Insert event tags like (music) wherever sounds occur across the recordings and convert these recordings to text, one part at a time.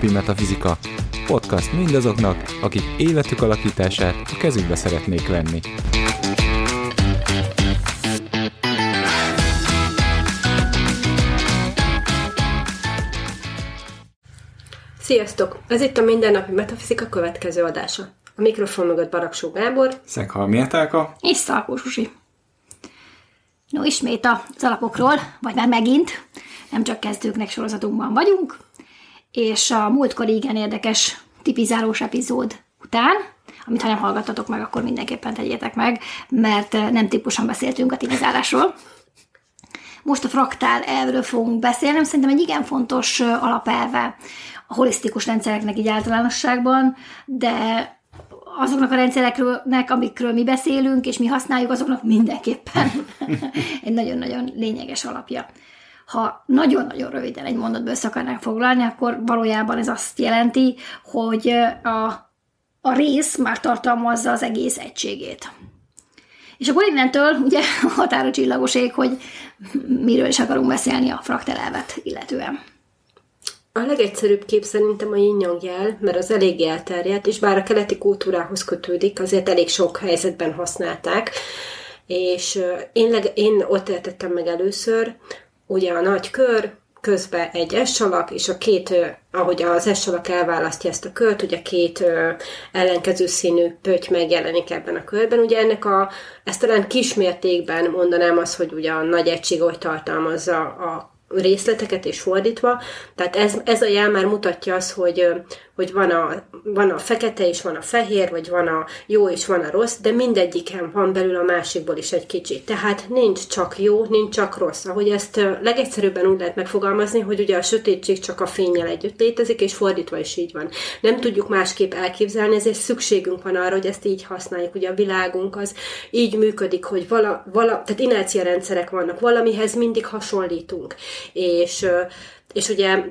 Mindennapi Metafizika. Podcast mindazoknak, akik életük alakítását a kezükbe szeretnék venni. Sziasztok! Ez itt a Mindennapi Metafizika következő adása. A mikrofon mögött Baraksó Gábor. Szeghalmi Etelka. És Szalkó Zsuzsi. No, ismét az alapokról, vagy már megint, nem csak kezdőknek sorozatunkban vagyunk, és a múltkor igen érdekes tipizálós epizód után, amit ha nem hallgattatok meg, akkor mindenképpen tegyétek meg, mert nem típusan beszéltünk a tipizálásról. Most a fraktál elvről fogunk beszélni, szerintem egy igen fontos alapelve a holisztikus rendszereknek így általánosságban, de azoknak a rendszereknek, amikről mi beszélünk, és mi használjuk, azoknak mindenképpen (laughs) egy nagyon-nagyon lényeges alapja. Ha nagyon-nagyon röviden egy mondatból össze akarnánk foglalni, akkor valójában ez azt jelenti, hogy a, a rész már tartalmazza az egész egységét. És akkor innentől ugye (laughs) határa csillagoség, hogy miről is akarunk beszélni a fraktelelvet illetően. A legegyszerűbb kép szerintem a yin jel, mert az elég elterjedt, és bár a keleti kultúrához kötődik, azért elég sok helyzetben használták, és én, leg, én ott értettem meg először, ugye a nagy kör, közben egy S-salak, és a két, ahogy az S-salak elválasztja ezt a kört, ugye két ellenkező színű pötty megjelenik ebben a körben. Ugye ennek a, ezt talán kismértékben mondanám azt, hogy ugye a nagy egység, hogy tartalmazza a részleteket és fordítva. Tehát ez, ez a jel már mutatja azt, hogy, hogy van, a, van a fekete és van a fehér, vagy van a jó és van a rossz, de mindegyiken van belül a másikból is egy kicsit. Tehát nincs csak jó, nincs csak rossz. Ahogy ezt legegyszerűbben úgy lehet megfogalmazni, hogy ugye a sötétség csak a fényjel együtt létezik, és fordítva is így van. Nem tudjuk másképp elképzelni, ezért szükségünk van arra, hogy ezt így használjuk. Ugye a világunk az így működik, hogy vala, vala tehát inercia rendszerek vannak, valamihez mindig hasonlítunk. És, és ugye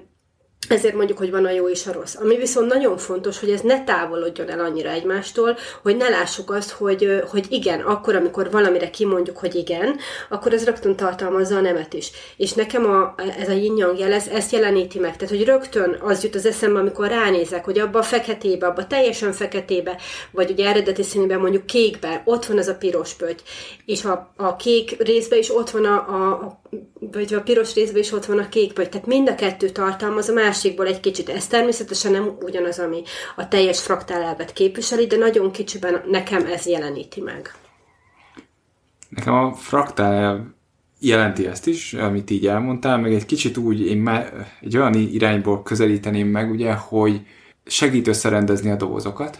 ezért mondjuk, hogy van a jó és a rossz. Ami viszont nagyon fontos, hogy ez ne távolodjon el annyira egymástól, hogy ne lássuk azt, hogy, hogy igen, akkor, amikor valamire kimondjuk, hogy igen, akkor ez rögtön tartalmazza a nemet is. És nekem a, ez a yin jel, ez, ezt jeleníti meg. Tehát, hogy rögtön az jut az eszembe, amikor ránézek, hogy abba a feketébe, abba teljesen feketébe, vagy ugye eredeti színűben mondjuk kékbe, ott van az a piros pötty. És a, a kék részben is ott van a, a, vagy a piros részben is ott van a kék pötty. Tehát mind a kettő tartalmaz a másikból egy kicsit. Ez természetesen nem ugyanaz, ami a teljes fraktál elvet képviseli, de nagyon kicsiben nekem ez jeleníti meg. Nekem a fraktál jelenti ezt is, amit így elmondtál, meg egy kicsit úgy én már egy olyan irányból közelíteném meg, ugye, hogy segít összerendezni a dobozokat,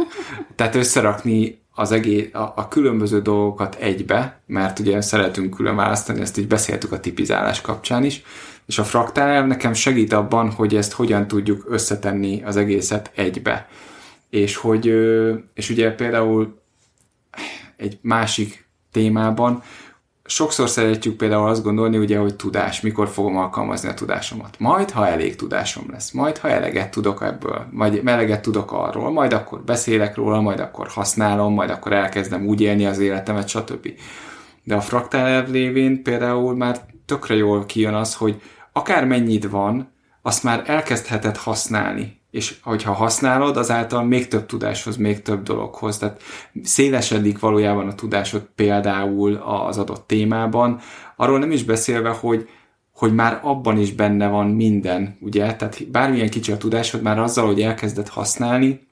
(laughs) tehát összerakni az egész, a, a különböző dolgokat egybe, mert ugye szeretünk külön választani, ezt így beszéltük a tipizálás kapcsán is, és a fraktál nekem segít abban, hogy ezt hogyan tudjuk összetenni az egészet egybe. És hogy, és ugye például egy másik témában, sokszor szeretjük például azt gondolni, ugye, hogy tudás, mikor fogom alkalmazni a tudásomat. Majd, ha elég tudásom lesz, majd, ha eleget tudok ebből, majd eleget tudok arról, majd akkor beszélek róla, majd akkor használom, majd akkor elkezdem úgy élni az életemet, stb. De a fraktál lévén például már tökre jól kijön az, hogy akár mennyit van, azt már elkezdheted használni. És hogyha használod, azáltal még több tudáshoz, még több dologhoz. Tehát szélesedik valójában a tudásod például az adott témában. Arról nem is beszélve, hogy hogy már abban is benne van minden, ugye? Tehát bármilyen kicsi a tudásod, már azzal, hogy elkezded használni,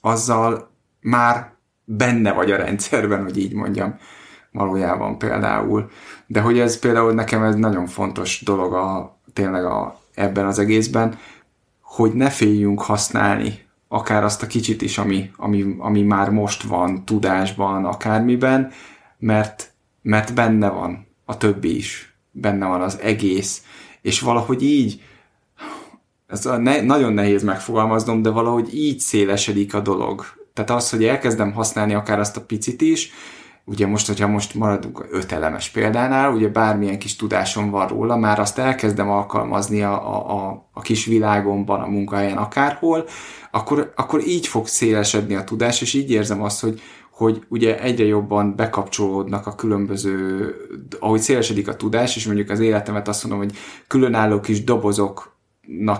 azzal már benne vagy a rendszerben, hogy így mondjam, valójában például. De hogy ez például nekem ez nagyon fontos dolog a, tényleg a, ebben az egészben, hogy ne féljünk használni akár azt a kicsit is, ami, ami, ami már most van tudásban, akármiben, mert, mert benne van a többi is, benne van az egész, és valahogy így, ez a ne, nagyon nehéz megfogalmaznom, de valahogy így szélesedik a dolog. Tehát az, hogy elkezdem használni akár azt a picit is, ugye most, hogyha most maradunk öt elemes példánál, ugye bármilyen kis tudásom van róla, már azt elkezdem alkalmazni a, a, a kis világomban, a munkahelyen, akárhol, akkor, akkor így fog szélesedni a tudás, és így érzem azt, hogy, hogy ugye egyre jobban bekapcsolódnak a különböző, ahogy szélesedik a tudás, és mondjuk az életemet azt mondom, hogy különálló kis dobozok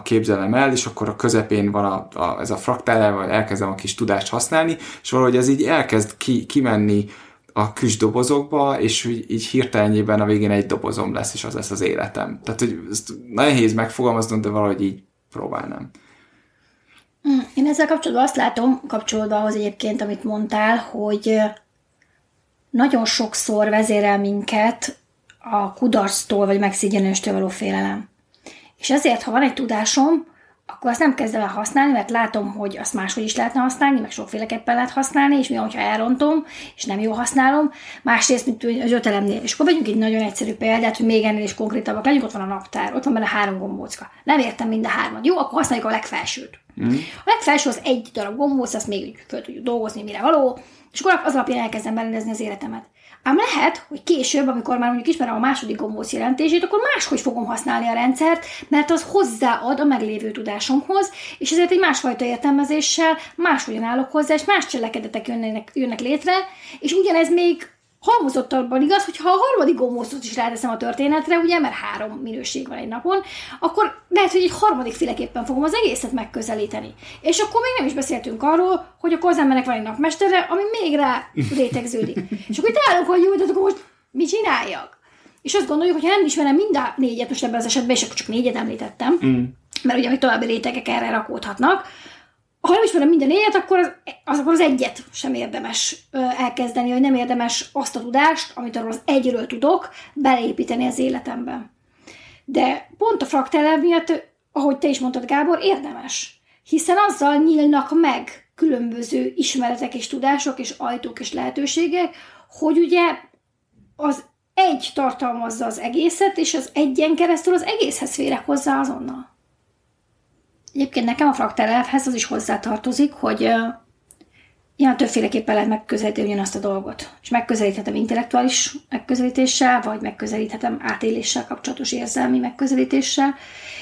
képzelem el, és akkor a közepén van a, a, ez a fraktál, vagy elkezdem a kis tudást használni, és valahogy ez így elkezd ki, kimenni a kis dobozokba, és így, így hirtelenjében a végén egy dobozom lesz, és az lesz az életem. Tehát, hogy ezt nehéz megfogalmaznom, de valahogy így próbálnám. Hm, én ezzel kapcsolatban azt látom, kapcsolódva ahhoz egyébként, amit mondtál, hogy nagyon sokszor vezérel minket a kudarctól vagy megszigyenőstől való félelem. És ezért, ha van egy tudásom, akkor azt nem kezdem el használni, mert látom, hogy azt máshogy is lehetne használni, meg sokféleképpen lehet használni, és mi, hogyha elrontom, és nem jó használom, másrészt, mint az ötelemnél. És akkor vegyünk egy nagyon egyszerű példát, hogy még ennél is konkrétabbak legyünk, ott van a naptár, ott van benne három gombócka. Nem értem mind a hármat. Jó, akkor használjuk a legfelsőt. Mm. A legfelső az egy darab gombóc, azt még föl tudjuk dolgozni, mire való, és akkor az alapján elkezdem berendezni az életemet. Ám lehet, hogy később, amikor már mondjuk ismerem a második gombóc jelentését, akkor máshogy fogom használni a rendszert, mert az hozzáad a meglévő tudásomhoz, és ezért egy másfajta értelmezéssel máshogyan állok hozzá, és más cselekedetek jönnek, jönnek létre, és ugyanez még halmozottabban igaz, hogyha a harmadik gombócot is ráteszem a történetre, ugye, mert három minőség van egy napon, akkor lehet, hogy egy harmadik féleképpen fogom az egészet megközelíteni. És akkor még nem is beszéltünk arról, hogy akkor az embernek van egy napmestere, ami még rá rétegződik. És akkor itt állunk, hogy jó, de akkor most mit csináljak? És azt gondoljuk, hogy ha nem ismerem mind a négyet, most ebben az esetben, és akkor csak négyet említettem, mm. mert ugye még további rétegek erre rakódhatnak, ha nem ismerem minden élet, akkor az, az, akkor az egyet sem érdemes ö, elkezdeni, hogy nem érdemes azt a tudást, amit arról az egyről tudok, beleépíteni az életembe. De pont a fraktál miatt, ahogy te is mondtad, Gábor, érdemes. Hiszen azzal nyílnak meg különböző ismeretek és tudások és ajtók és lehetőségek, hogy ugye az egy tartalmazza az egészet, és az egyen keresztül az egészhez férek hozzá azonnal. Egyébként nekem a fraktálelvhez az is hozzátartozik, hogy ilyen többféleképpen lehet megközelíteni ugyanazt a dolgot. És megközelíthetem intellektuális megközelítéssel, vagy megközelíthetem átéléssel kapcsolatos érzelmi megközelítéssel,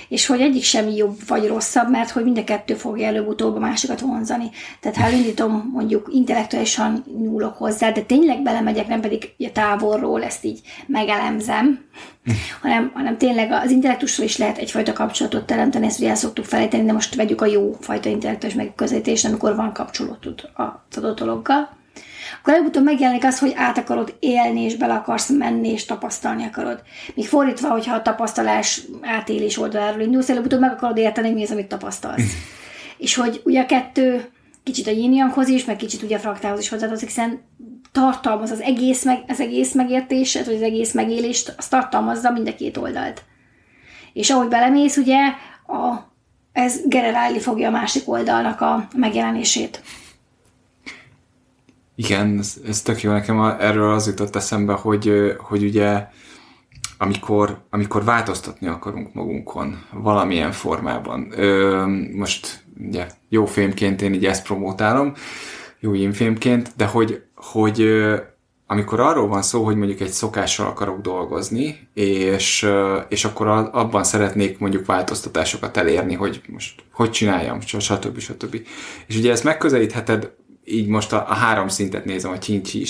és hogy egyik sem jobb vagy rosszabb, mert hogy mind a kettő fogja előbb-utóbb a másikat vonzani. Tehát ha elindítom, mondjuk intellektuálisan nyúlok hozzá, de tényleg belemegyek, nem pedig a távolról ezt így megelemzem, hanem, hanem tényleg az intellektusról is lehet egyfajta kapcsolatot teremteni, ezt ugye el szoktuk felejteni, de most vegyük a jó fajta intellektuális megközelítést, amikor van kapcsolatod az adott dologgal akkor előbb-utóbb megjelenik az, hogy át akarod élni, és bele akarsz menni, és tapasztalni akarod. Míg fordítva, hogyha a tapasztalás átélés oldaláról indulsz, előbb-utóbb meg akarod érteni, mi az, amit tapasztalsz. és hogy ugye a kettő kicsit a yin is, meg kicsit ugye a fraktához is hozzátartozik, hiszen tartalmaz az egész, meg, az egész megértéset, vagy az egész megélést, azt tartalmazza mind a két oldalt. És ahogy belemész, ugye a, ez generálni fogja a másik oldalnak a megjelenését. Igen, ez, ez tök jó. Nekem erről az jutott eszembe, hogy, hogy ugye amikor, amikor változtatni akarunk magunkon valamilyen formában. Ö, most ugye jó filmként én így ezt promótálom, jó infilmként, de hogy, hogy amikor arról van szó, hogy mondjuk egy szokással akarok dolgozni, és, és akkor abban szeretnék mondjuk változtatásokat elérni, hogy most hogy csináljam, stb. stb. És ugye ezt megközelítheted így most a, a három szintet nézem, a csincsi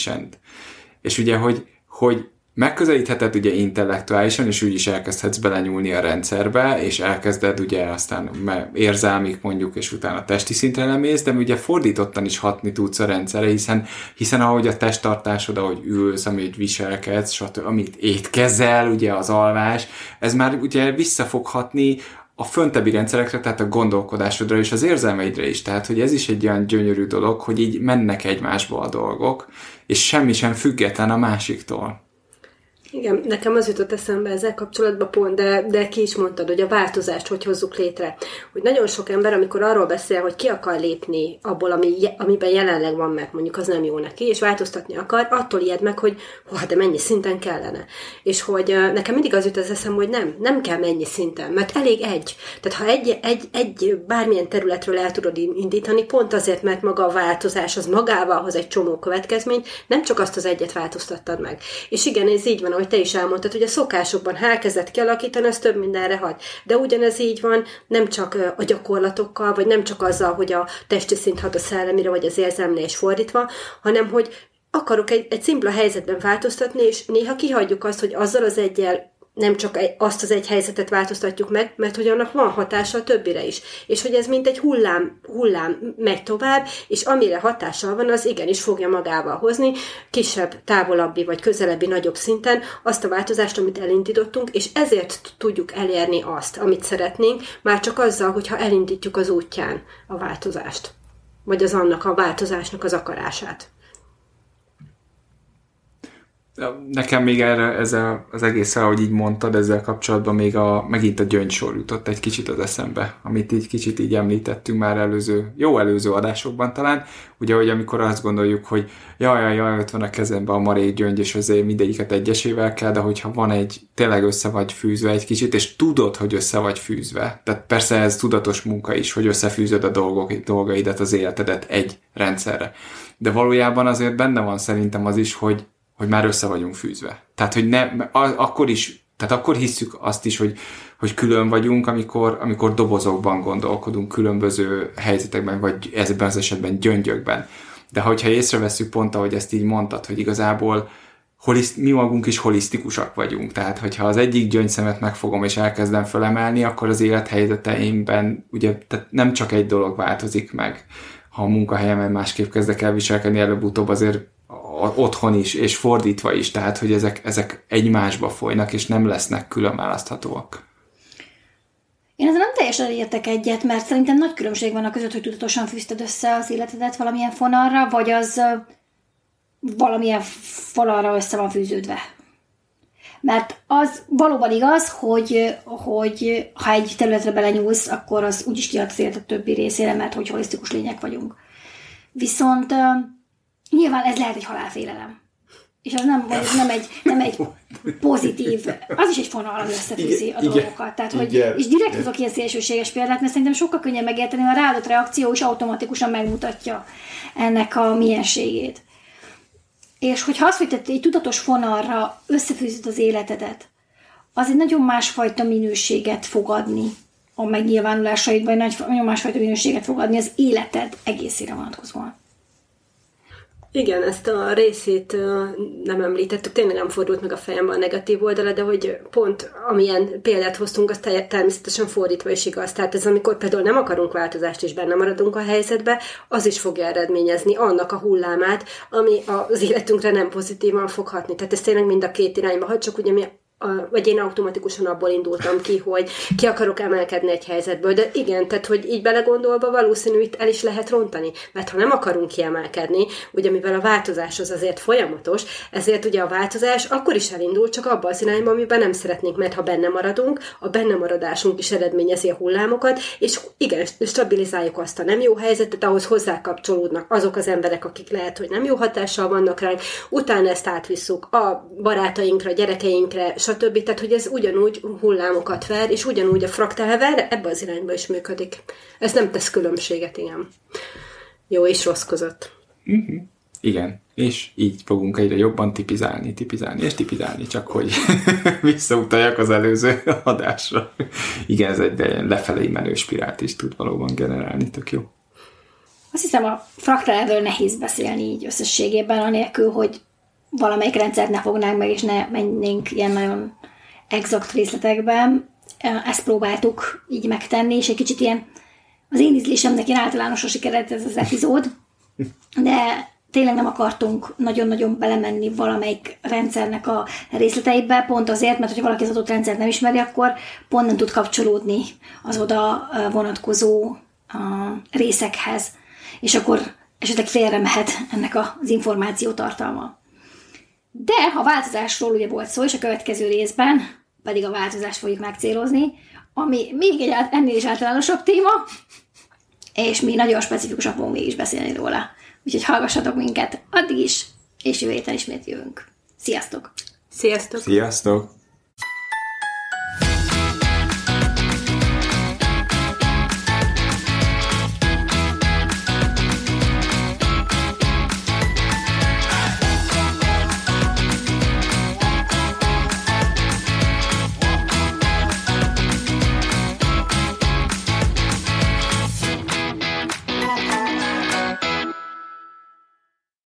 És ugye, hogy, hogy megközelítheted ugye intellektuálisan, és úgy is elkezdhetsz belenyúlni a rendszerbe, és elkezded ugye aztán érzelmik mondjuk, és utána testi szintre lemész, de ugye fordítottan is hatni tudsz a rendszerre, hiszen, hiszen ahogy a testtartásod, ahogy ülsz, amit viselkedsz, stb., amit étkezel, ugye az alvás, ez már ugye vissza fog hatni a föntebbi rendszerekre, tehát a gondolkodásodra és az érzelmeidre is. Tehát, hogy ez is egy olyan gyönyörű dolog, hogy így mennek egymásba a dolgok, és semmi sem független a másiktól. Igen, nekem az jutott eszembe ezzel kapcsolatban pont, de, de ki is mondtad, hogy a változást hogy hozzuk létre. Hogy nagyon sok ember, amikor arról beszél, hogy ki akar lépni abból, ami, amiben jelenleg van, mert mondjuk az nem jó neki, és változtatni akar, attól ijed meg, hogy hú, de mennyi szinten kellene. És hogy nekem mindig az jut az eszem, hogy nem, nem kell mennyi szinten, mert elég egy. Tehát ha egy, egy, egy bármilyen területről el tudod indítani, pont azért, mert maga a változás az magával hoz egy csomó következményt, nem csak azt az egyet változtattad meg. És igen, ez így van, ahogy te is elmondtad, hogy a szokásokban ha elkezdett kialakítani, az több mindenre hagy. De ugyanez így van nem csak a gyakorlatokkal, vagy nem csak azzal, hogy a testi szint hat a szellemire, vagy az érzelmre és fordítva, hanem hogy akarok egy, egy szimpla helyzetben változtatni, és néha kihagyjuk azt, hogy azzal az egyel nem csak azt az egy helyzetet változtatjuk meg, mert hogy annak van hatása a többire is. És hogy ez mint egy hullám, hullám megy tovább, és amire hatással van, az igenis fogja magával hozni, kisebb, távolabbi vagy közelebbi, nagyobb szinten azt a változást, amit elindítottunk, és ezért tudjuk elérni azt, amit szeretnénk, már csak azzal, hogyha elindítjuk az útján a változást. Vagy az annak a változásnak az akarását. Nekem még erre ezzel az egészen, ahogy így mondtad, ezzel kapcsolatban még a, megint a gyöngysor jutott egy kicsit az eszembe, amit így kicsit így említettünk már előző, jó előző adásokban talán, ugye, hogy amikor azt gondoljuk, hogy jaj, jaj, jaj, ott van a kezemben a marék gyöngy, és azért mindegyiket egyesével kell, de hogyha van egy, tényleg össze vagy fűzve egy kicsit, és tudod, hogy össze vagy fűzve, tehát persze ez tudatos munka is, hogy összefűzöd a dolgok, dolgaidat, az életedet egy rendszerre. De valójában azért benne van szerintem az is, hogy hogy már össze vagyunk fűzve. Tehát, hogy ne, akkor is, tehát akkor hisszük azt is, hogy, hogy külön vagyunk, amikor, amikor dobozokban gondolkodunk, különböző helyzetekben, vagy ezben az esetben gyöngyökben. De hogyha észreveszünk pont, ahogy ezt így mondtad, hogy igazából holiszt, mi magunk is holisztikusak vagyunk. Tehát, hogyha az egyik gyöngyszemet megfogom és elkezdem fölemelni, akkor az élethelyzeteimben ugye tehát nem csak egy dolog változik meg. Ha a munkahelyemen másképp kezdek el viselkedni, előbb-utóbb azért otthon is, és fordítva is, tehát hogy ezek, ezek egymásba folynak, és nem lesznek külön választhatóak. Én ezzel nem teljesen értek egyet, mert szerintem nagy különbség van a között, hogy tudatosan fűzted össze az életedet valamilyen fonalra, vagy az valamilyen fonalra össze van fűződve. Mert az valóban igaz, hogy, hogy ha egy területre belenyúlsz, akkor az úgyis kiad az életed többi részére, mert hogy holisztikus lények vagyunk. Viszont Nyilván ez lehet egy halálfélelem. És az nem, vagy nem, egy, nem egy pozitív, az is egy fonal, ami összefűzi a dolgokat. Tehát, hogy, igen, és direkt hozok ilyen szélsőséges példát, mert szerintem sokkal könnyebb megérteni, a ráadott reakció is automatikusan megmutatja ennek a mienségét. És hogyha azt, hogy egy tudatos fonalra összefűzöd az életedet, az egy nagyon másfajta minőséget fogadni a megnyilvánulásaidban, nagyon másfajta minőséget fogadni az életed egészére vonatkozóan. Igen, ezt a részét nem említettük, tényleg nem fordult meg a fejemben a negatív oldala, de hogy pont amilyen példát hoztunk, az természetesen fordítva is igaz. Tehát ez amikor például nem akarunk változást és benne maradunk a helyzetbe, az is fogja eredményezni annak a hullámát, ami az életünkre nem pozitívan fog hatni. Tehát ez tényleg mind a két irányba, ha csak ugye mi a, vagy én automatikusan abból indultam ki, hogy ki akarok emelkedni egy helyzetből. De igen, tehát hogy így belegondolva valószínű itt el is lehet rontani. Mert ha nem akarunk kiemelkedni, ugye mivel a változás az azért folyamatos, ezért ugye a változás akkor is elindul, csak abban az irányba, amiben nem szeretnénk, mert ha benne maradunk, a benne maradásunk is eredményezi a hullámokat, és igen, stabilizáljuk azt a nem jó helyzetet, ahhoz hozzákapcsolódnak azok az emberek, akik lehet, hogy nem jó hatással vannak ránk, utána ezt átvisszuk a barátainkra, gyerekeinkre, stb. Tehát, hogy ez ugyanúgy hullámokat ver, és ugyanúgy a fraktál ebbe az irányba is működik. Ez nem tesz különbséget, igen. Jó és rossz között. Uh-huh. Igen, és így fogunk egyre jobban tipizálni, tipizálni és tipizálni, csak hogy (laughs) visszautaljak az előző adásra. Igen, ez egy lefelé menő spirált is tud valóban generálni, tök jó. Azt hiszem, a fraktálról nehéz beszélni így összességében, anélkül, hogy valamelyik rendszert ne fognánk meg, és ne mennénk ilyen nagyon exakt részletekben. Ezt próbáltuk így megtenni, és egy kicsit ilyen az én ízlésemnek ilyen általánosra sikeredett ez az epizód, de tényleg nem akartunk nagyon-nagyon belemenni valamelyik rendszernek a részleteibe, pont azért, mert ha valaki az adott rendszert nem ismeri, akkor pont nem tud kapcsolódni az oda vonatkozó részekhez, és akkor esetleg félre mehet ennek az információ tartalma. De a változásról ugye volt szó, és a következő részben pedig a változást fogjuk megcélozni, ami még egy ennél is általánosabb téma, és mi nagyon specifikusan fogunk mégis beszélni róla. Úgyhogy hallgassatok minket addig is, és jövő héten ismét jövünk. Sziasztok! Sziasztok! Sziasztok!